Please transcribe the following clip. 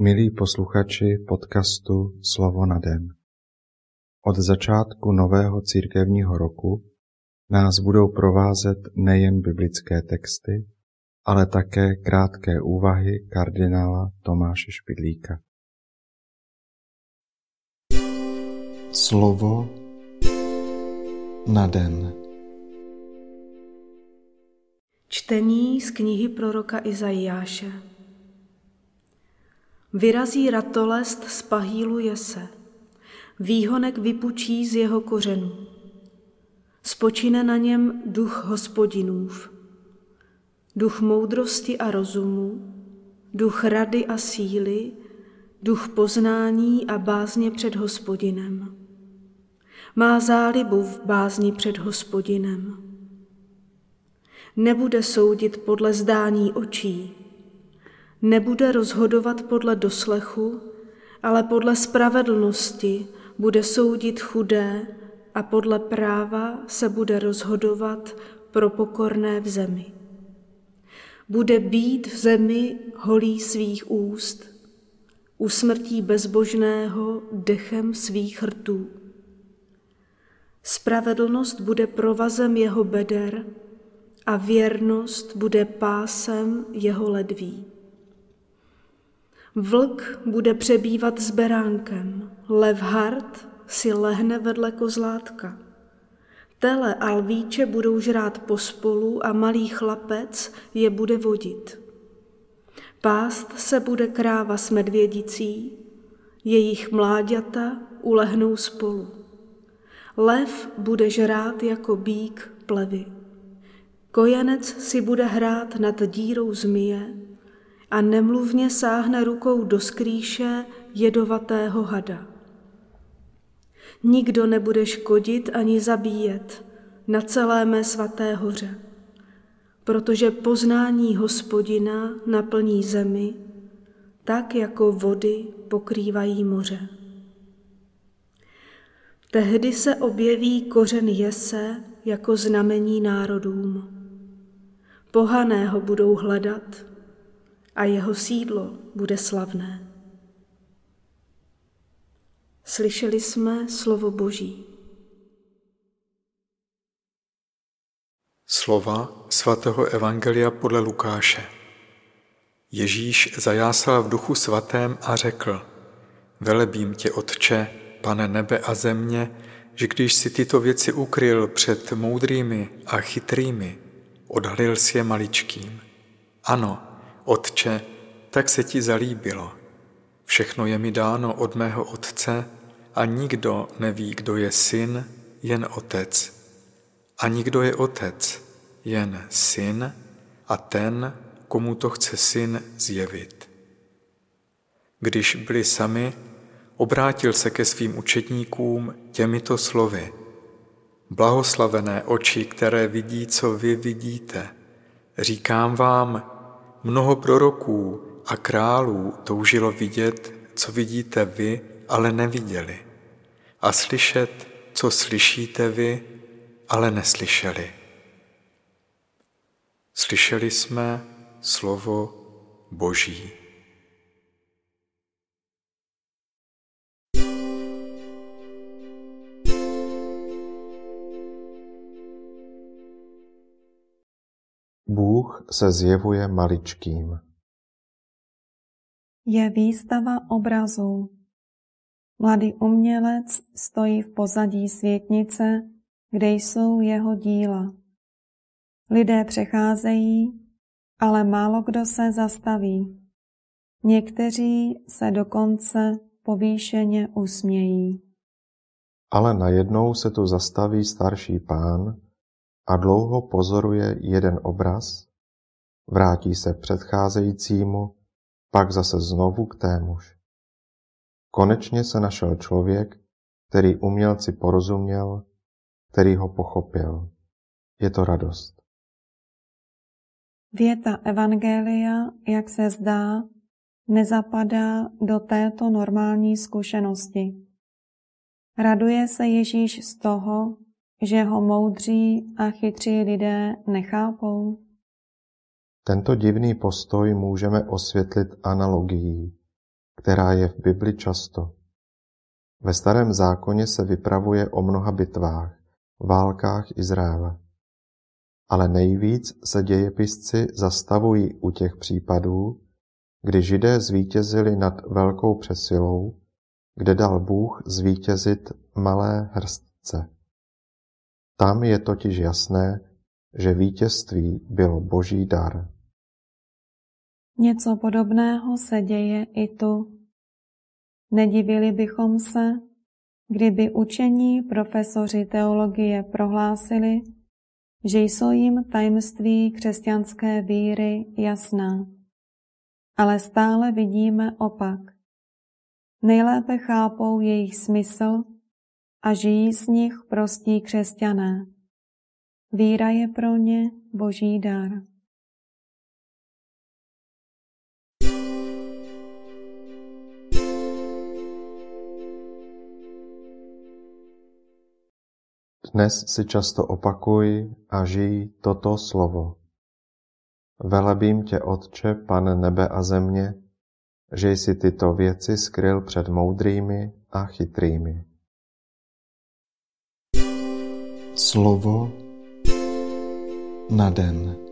Milí posluchači podcastu Slovo na den. Od začátku nového církevního roku nás budou provázet nejen biblické texty, ale také krátké úvahy kardinála Tomáše Špidlíka. Slovo na den. Čtení z knihy proroka Izajáše. Vyrazí ratolest z pahýlu jese, výhonek vypučí z jeho kořenů. Spočine na něm duch hospodinův, duch moudrosti a rozumu, duch rady a síly, duch poznání a bázně před hospodinem. Má zálibu v bázni před hospodinem. Nebude soudit podle zdání očí, nebude rozhodovat podle doslechu, ale podle spravedlnosti bude soudit chudé a podle práva se bude rozhodovat pro pokorné v zemi. Bude být v zemi holí svých úst, usmrtí bezbožného dechem svých rtů. Spravedlnost bude provazem jeho beder a věrnost bude pásem jeho ledví. Vlk bude přebývat s beránkem, lev hard si lehne vedle kozlátka. Tele a lvíče budou žrát pospolu a malý chlapec je bude vodit. Pást se bude kráva s medvědicí, jejich mláďata ulehnou spolu. Lev bude žrát jako bík plevy. Kojenec si bude hrát nad dírou zmije a nemluvně sáhne rukou do skrýše jedovatého hada. Nikdo nebude škodit ani zabíjet na celé mé svaté hoře, protože poznání hospodina naplní zemi, tak jako vody pokrývají moře. Tehdy se objeví kořen jese jako znamení národům. Pohané ho budou hledat a jeho sídlo bude slavné. Slyšeli jsme slovo Boží. Slova svatého Evangelia podle Lukáše. Ježíš zajásal v duchu svatém a řekl, velebím tě, Otče, pane nebe a země, že když si tyto věci ukryl před moudrými a chytrými, odhalil si je maličkým. Ano, Otče, tak se ti zalíbilo. Všechno je mi dáno od mého Otce a nikdo neví, kdo je syn, jen Otec. A nikdo je Otec, jen syn a ten, komu to chce syn zjevit. Když byli sami, obrátil se ke svým učetníkům těmito slovy. Blahoslavené oči, které vidí, co vy vidíte. Říkám vám, Mnoho proroků a králů toužilo vidět, co vidíte vy, ale neviděli, a slyšet, co slyšíte vy, ale neslyšeli. Slyšeli jsme slovo Boží. Bůh se zjevuje maličkým. Je výstava obrazů. Mladý umělec stojí v pozadí světnice, kde jsou jeho díla. Lidé přecházejí, ale málo kdo se zastaví. Někteří se dokonce povýšeně usmějí. Ale najednou se tu zastaví starší pán a dlouho pozoruje jeden obraz, vrátí se k předcházejícímu, pak zase znovu k témuž. Konečně se našel člověk, který umělci porozuměl, který ho pochopil. Je to radost. Věta Evangelia, jak se zdá, nezapadá do této normální zkušenosti. Raduje se Ježíš z toho, že ho moudří a chytří lidé nechápou? Tento divný postoj můžeme osvětlit analogií. která je v Bibli často. Ve starém zákoně se vypravuje o mnoha bitvách, válkách Izraele. Ale nejvíc se dějepisci zastavují u těch případů, kdy Židé zvítězili nad velkou přesilou, kde dal Bůh zvítězit malé hrstce. Tam je totiž jasné, že vítězství byl boží dar. Něco podobného se děje i tu. Nedivili bychom se, kdyby učení profesoři teologie prohlásili, že jsou jim tajemství křesťanské víry jasná. Ale stále vidíme opak. Nejlépe chápou jejich smysl a žijí z nich prostí křesťané. Víra je pro ně boží dar. Dnes si často opakuj a žij toto slovo. Velebím tě, Otče, Pane nebe a země, že jsi tyto věci skryl před moudrými a chytrými. Slovo na den.